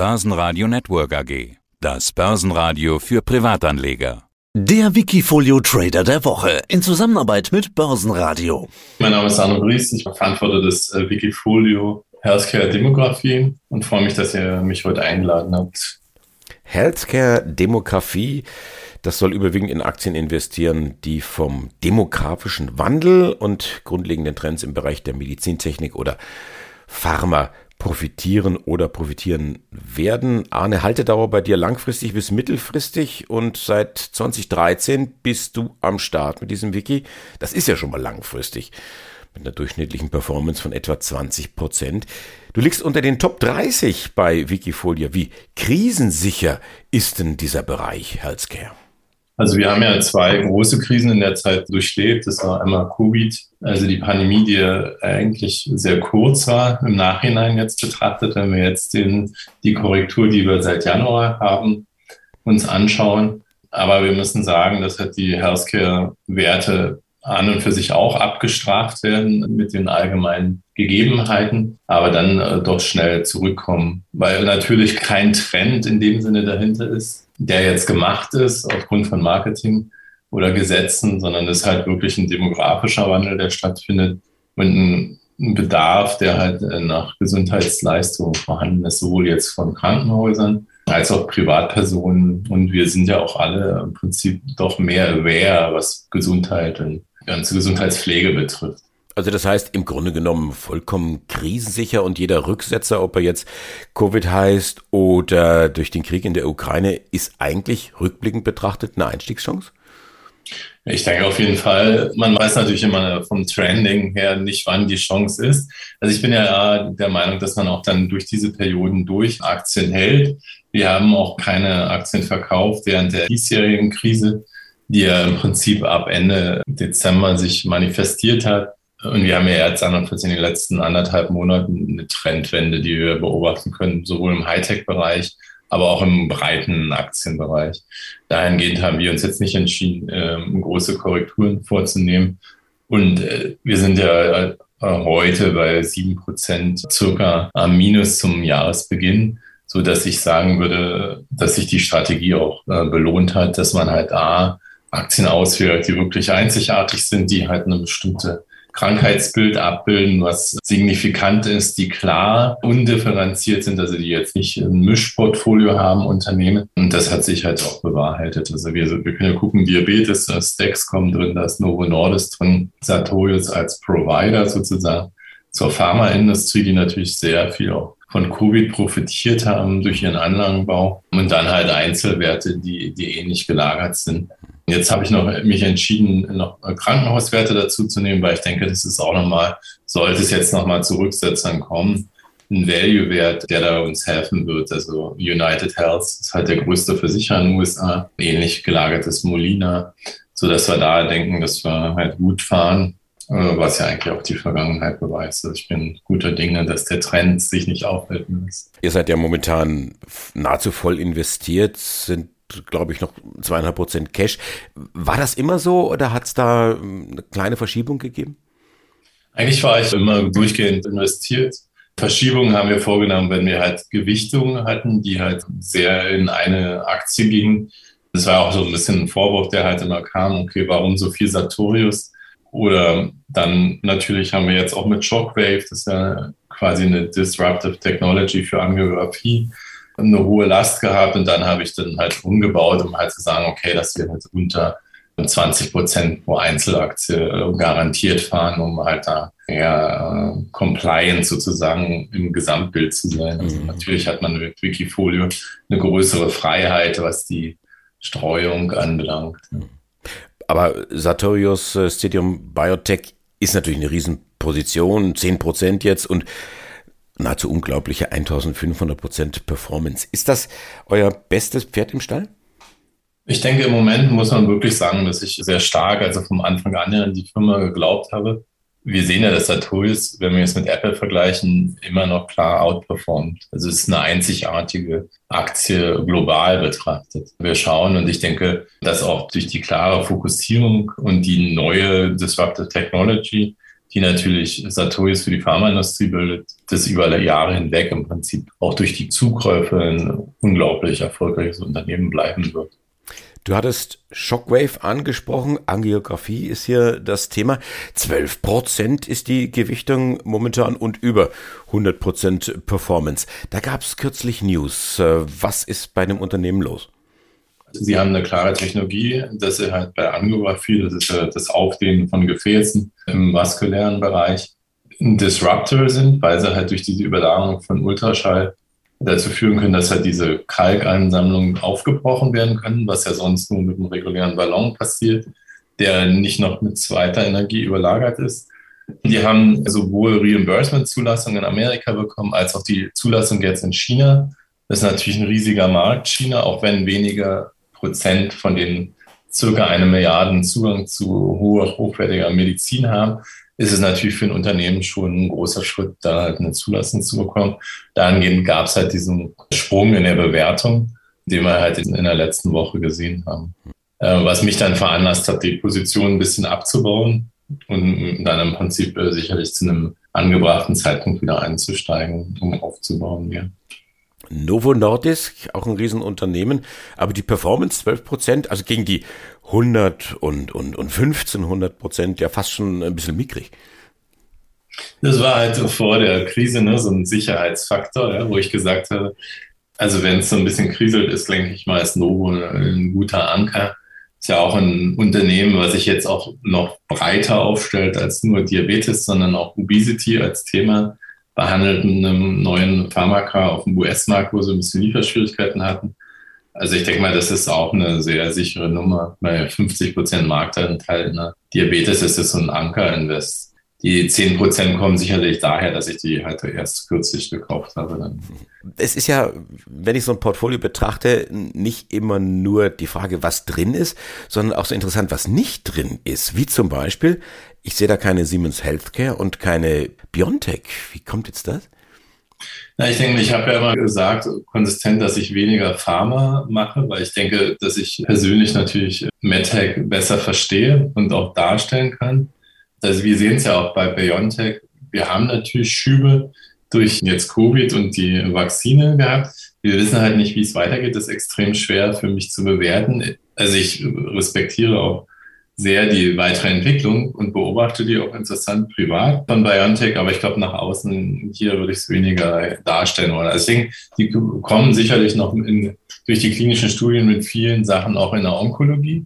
Börsenradio Network AG. Das Börsenradio für Privatanleger. Der Wikifolio Trader der Woche in Zusammenarbeit mit Börsenradio. Mein Name ist Arno Ries, ich verantworte das äh, Wikifolio Healthcare Demografie und freue mich, dass ihr mich heute eingeladen habt. Healthcare Demografie, das soll überwiegend in Aktien investieren, die vom demografischen Wandel und grundlegenden Trends im Bereich der Medizintechnik oder Pharma profitieren oder profitieren werden. Arne, Haltedauer bei dir langfristig bis mittelfristig und seit 2013 bist du am Start mit diesem Wiki. Das ist ja schon mal langfristig mit einer durchschnittlichen Performance von etwa 20 Prozent. Du liegst unter den Top 30 bei Wikifolia. Wie krisensicher ist denn dieser Bereich Healthcare? Also wir haben ja zwei große Krisen in der Zeit durchlebt. Das war einmal Covid, also die Pandemie, die eigentlich sehr kurz war im Nachhinein jetzt betrachtet, wenn wir jetzt den, die Korrektur, die wir seit Januar haben, uns anschauen. Aber wir müssen sagen, dass halt die Healthcare-Werte an und für sich auch abgestraft werden mit den allgemeinen Gegebenheiten, aber dann äh, doch schnell zurückkommen, weil natürlich kein Trend in dem Sinne dahinter ist, der jetzt gemacht ist aufgrund von Marketing oder Gesetzen, sondern es ist halt wirklich ein demografischer Wandel, der stattfindet und ein, ein Bedarf, der halt äh, nach Gesundheitsleistungen vorhanden ist, sowohl jetzt von Krankenhäusern als auch Privatpersonen. Und wir sind ja auch alle im Prinzip doch mehr aware, was Gesundheit und ganze Gesundheitspflege betrifft. Also das heißt im Grunde genommen vollkommen krisensicher und jeder Rücksetzer, ob er jetzt Covid heißt oder durch den Krieg in der Ukraine, ist eigentlich rückblickend betrachtet eine Einstiegschance? Ich denke auf jeden Fall. Man weiß natürlich immer vom Trending her nicht, wann die Chance ist. Also ich bin ja der Meinung, dass man auch dann durch diese Perioden durch Aktien hält. Wir haben auch keine Aktien verkauft während der diesjährigen Krise, die ja im Prinzip ab Ende Dezember sich manifestiert hat. Und wir haben ja jetzt an und für sich in den letzten anderthalb Monaten eine Trendwende, die wir beobachten können, sowohl im Hightech-Bereich, aber auch im breiten Aktienbereich. Dahingehend haben wir uns jetzt nicht entschieden, ähm, große Korrekturen vorzunehmen. Und äh, wir sind ja äh, heute bei sieben Prozent circa am Minus zum Jahresbeginn, so dass ich sagen würde, dass sich die Strategie auch äh, belohnt hat, dass man halt A, Aktien auswählt, die wirklich einzigartig sind, die halt eine bestimmte Krankheitsbild abbilden, was signifikant ist, die klar undifferenziert sind, also die jetzt nicht ein Mischportfolio haben, Unternehmen. Und das hat sich halt auch bewahrheitet. Also wir, wir können ja gucken, Diabetes, Stacks kommen drin, da ist Novo Nordisk drin, Sartorius als Provider sozusagen zur Pharmaindustrie, die natürlich sehr viel auch von Covid profitiert haben durch ihren Anlagenbau und dann halt Einzelwerte, die, die ähnlich gelagert sind. Jetzt habe ich noch mich entschieden, noch Krankenhauswerte dazu zu nehmen, weil ich denke, das ist auch nochmal, sollte es jetzt nochmal zu Rücksetzern kommen, ein Value-Wert, der da uns helfen wird. Also United Health ist halt der größte Versicherer in den USA, ähnlich gelagertes Molina, sodass wir da denken, dass wir halt gut fahren, was ja eigentlich auch die Vergangenheit beweist. Also ich bin guter Dinge, dass der Trend sich nicht aufhalten lässt. Ihr seid ja momentan nahezu voll investiert, sind glaube ich, noch zweieinhalb Prozent Cash. War das immer so oder hat es da ähm, eine kleine Verschiebung gegeben? Eigentlich war ich immer durchgehend investiert. Verschiebungen haben wir vorgenommen, wenn wir halt Gewichtungen hatten, die halt sehr in eine Aktie gingen. Das war auch so ein bisschen ein Vorwurf, der halt immer kam, okay, warum so viel Sartorius? Oder dann natürlich haben wir jetzt auch mit Shockwave, das ist ja quasi eine Disruptive Technology für Angiografie, eine hohe Last gehabt und dann habe ich dann halt umgebaut, um halt zu sagen, okay, dass wir halt unter 20 Prozent pro Einzelaktie äh, garantiert fahren, um halt da eher äh, compliant sozusagen im Gesamtbild zu sein. Also mhm. natürlich hat man mit Wikifolio eine größere Freiheit, was die Streuung anbelangt. Aber Sartorius äh, Stadium Biotech ist natürlich eine Riesenposition, 10 Prozent jetzt und nahezu unglaubliche 1500 Prozent Performance. Ist das euer bestes Pferd im Stall? Ich denke, im Moment muss man wirklich sagen, dass ich sehr stark, also vom Anfang an an die Firma geglaubt habe. Wir sehen ja, dass Sartorius, wenn wir es mit Apple vergleichen, immer noch klar outperformt. Also es ist eine einzigartige Aktie global betrachtet. Wir schauen und ich denke, dass auch durch die klare Fokussierung und die neue Disruptive Technology die natürlich Sartorius für die Pharmaindustrie bildet, das über Jahre hinweg im Prinzip auch durch die Zukäufe ein unglaublich erfolgreiches Unternehmen bleiben wird. Du hattest Shockwave angesprochen, Angiografie ist hier das Thema. 12 Prozent ist die Gewichtung momentan und über 100 Prozent Performance. Da gab es kürzlich News. Äh, was ist bei dem Unternehmen los? Sie haben eine klare Technologie, dass sie halt bei Angiografie, das ist das Aufdehnen von Gefäßen im vaskulären Bereich, ein Disruptor sind, weil sie halt durch diese Übertragung von Ultraschall dazu führen können, dass halt diese Kalkansammlungen aufgebrochen werden können, was ja sonst nur mit einem regulären Ballon passiert, der nicht noch mit zweiter Energie überlagert ist. Die haben sowohl Reimbursement-Zulassung in Amerika bekommen, als auch die Zulassung jetzt in China. Das ist natürlich ein riesiger Markt, China, auch wenn weniger Prozent von den circa eine Milliarden Zugang zu hoher, hochwertiger Medizin haben, ist es natürlich für ein Unternehmen schon ein großer Schritt, da halt eine Zulassung zu bekommen. Dahingehend gab es halt diesen Sprung in der Bewertung, den wir halt in der letzten Woche gesehen haben. Äh, was mich dann veranlasst hat, die Position ein bisschen abzubauen und dann im Prinzip äh, sicherlich zu einem angebrachten Zeitpunkt wieder einzusteigen, um aufzubauen. Ja. Novo Nordisk, auch ein Riesenunternehmen, aber die Performance 12 Prozent, also gegen die 100 und, und, und 1500 Prozent, ja fast schon ein bisschen mickrig. Das war halt vor der Krise ne, so ein Sicherheitsfaktor, ja, wo ich gesagt habe, also wenn es so ein bisschen kriselt ist, denke ich mal, ist Novo ein guter Anker. Ist ja auch ein Unternehmen, was sich jetzt auch noch breiter aufstellt als nur Diabetes, sondern auch Obesity als Thema behandelt mit einem neuen Pharmaka auf dem US-Markt, wo sie ein bisschen Lieferschwierigkeiten hatten. Also ich denke mal, das ist auch eine sehr sichere Nummer. Bei 50 Prozent Marktanteil in der Diabetes ist es so ein Anker-Invest. Die 10 Prozent kommen sicherlich daher, dass ich die halt erst kürzlich gekauft habe. Dann. Es ist ja, wenn ich so ein Portfolio betrachte, nicht immer nur die Frage, was drin ist, sondern auch so interessant, was nicht drin ist. Wie zum Beispiel, ich sehe da keine Siemens Healthcare und keine Biontech. Wie kommt jetzt das? Na, ich denke, ich habe ja immer gesagt, konsistent, dass ich weniger Pharma mache, weil ich denke, dass ich persönlich natürlich MedTech besser verstehe und auch darstellen kann. Also wir sehen es ja auch bei BioNTech. Wir haben natürlich Schübe durch jetzt Covid und die Vakzine gehabt. Wir wissen halt nicht, wie es weitergeht. Das ist extrem schwer für mich zu bewerten. Also ich respektiere auch sehr die weitere Entwicklung und beobachte die auch interessant privat von BioNTech, aber ich glaube, nach außen hier würde ich es weniger darstellen wollen. Also deswegen, die kommen sicherlich noch in, durch die klinischen Studien mit vielen Sachen auch in der Onkologie.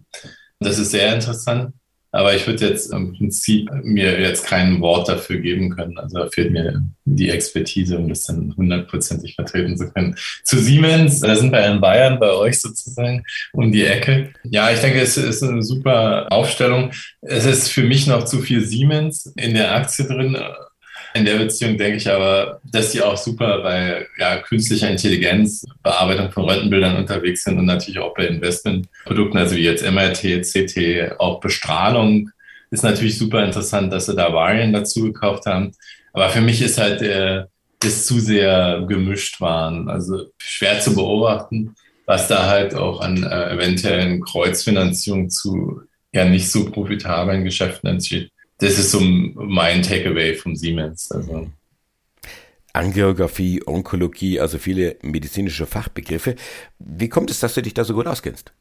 Das ist sehr interessant. Aber ich würde jetzt im Prinzip mir jetzt kein Wort dafür geben können. Also da fehlt mir die Expertise, um das dann hundertprozentig vertreten zu können. Zu Siemens, da sind wir in Bayern bei euch sozusagen um die Ecke. Ja, ich denke, es ist eine super Aufstellung. Es ist für mich noch zu viel Siemens in der Aktie drin. In der Beziehung denke ich aber, dass die auch super bei ja, künstlicher Intelligenz, Bearbeitung von Röntgenbildern unterwegs sind und natürlich auch bei Investmentprodukten, also wie jetzt MRT, CT, auch Bestrahlung ist natürlich super interessant, dass sie da Varian dazu gekauft haben. Aber für mich ist halt der, das zu sehr gemischt waren. Also schwer zu beobachten, was da halt auch an äh, eventuellen Kreuzfinanzierung zu ja nicht so profitablen Geschäften entsteht das ist so mein Takeaway vom Siemens. Also. Angiografie, Onkologie, also viele medizinische Fachbegriffe. Wie kommt es, dass du dich da so gut auskennst?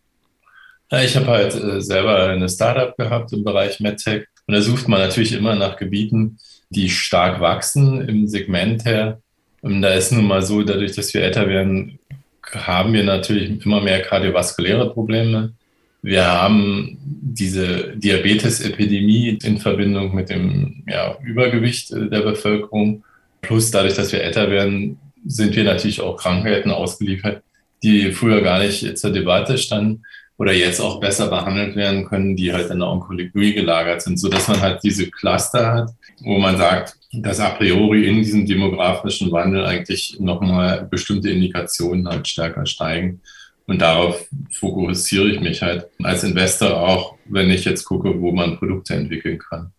Ich habe halt äh, selber eine Startup gehabt im Bereich MedTech und da sucht man natürlich immer nach Gebieten, die stark wachsen im Segment her. Und da ist nun mal so, dadurch, dass wir älter werden, haben wir natürlich immer mehr kardiovaskuläre Probleme. Wir haben diese Diabetes-Epidemie in Verbindung mit dem ja, Übergewicht der Bevölkerung. Plus dadurch, dass wir älter werden, sind wir natürlich auch Krankheiten ausgeliefert, die früher gar nicht zur Debatte standen oder jetzt auch besser behandelt werden können, die halt in der Onkologie gelagert sind, so dass man halt diese Cluster hat, wo man sagt, dass a priori in diesem demografischen Wandel eigentlich nochmal bestimmte Indikationen halt stärker steigen. Und darauf fokussiere ich mich halt als Investor auch, wenn ich jetzt gucke, wo man Produkte entwickeln kann.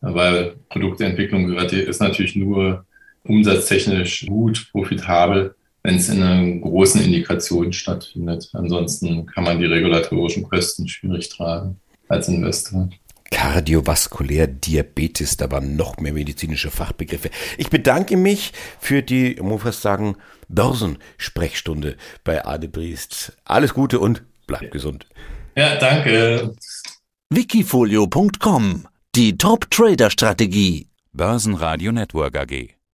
Weil Produktentwicklung ist natürlich nur umsatztechnisch gut, profitabel, wenn es in einer großen Indikation stattfindet. Ansonsten kann man die regulatorischen Kosten schwierig tragen als Investor. Kardiovaskulär Diabetes, da waren noch mehr medizinische Fachbegriffe. Ich bedanke mich für die, muss fast sagen, Börsensprechstunde bei Ade Briest. Alles Gute und bleib gesund. Ja, danke. Wikifolio.com Die Top-Trader-Strategie. Börsenradio Network AG.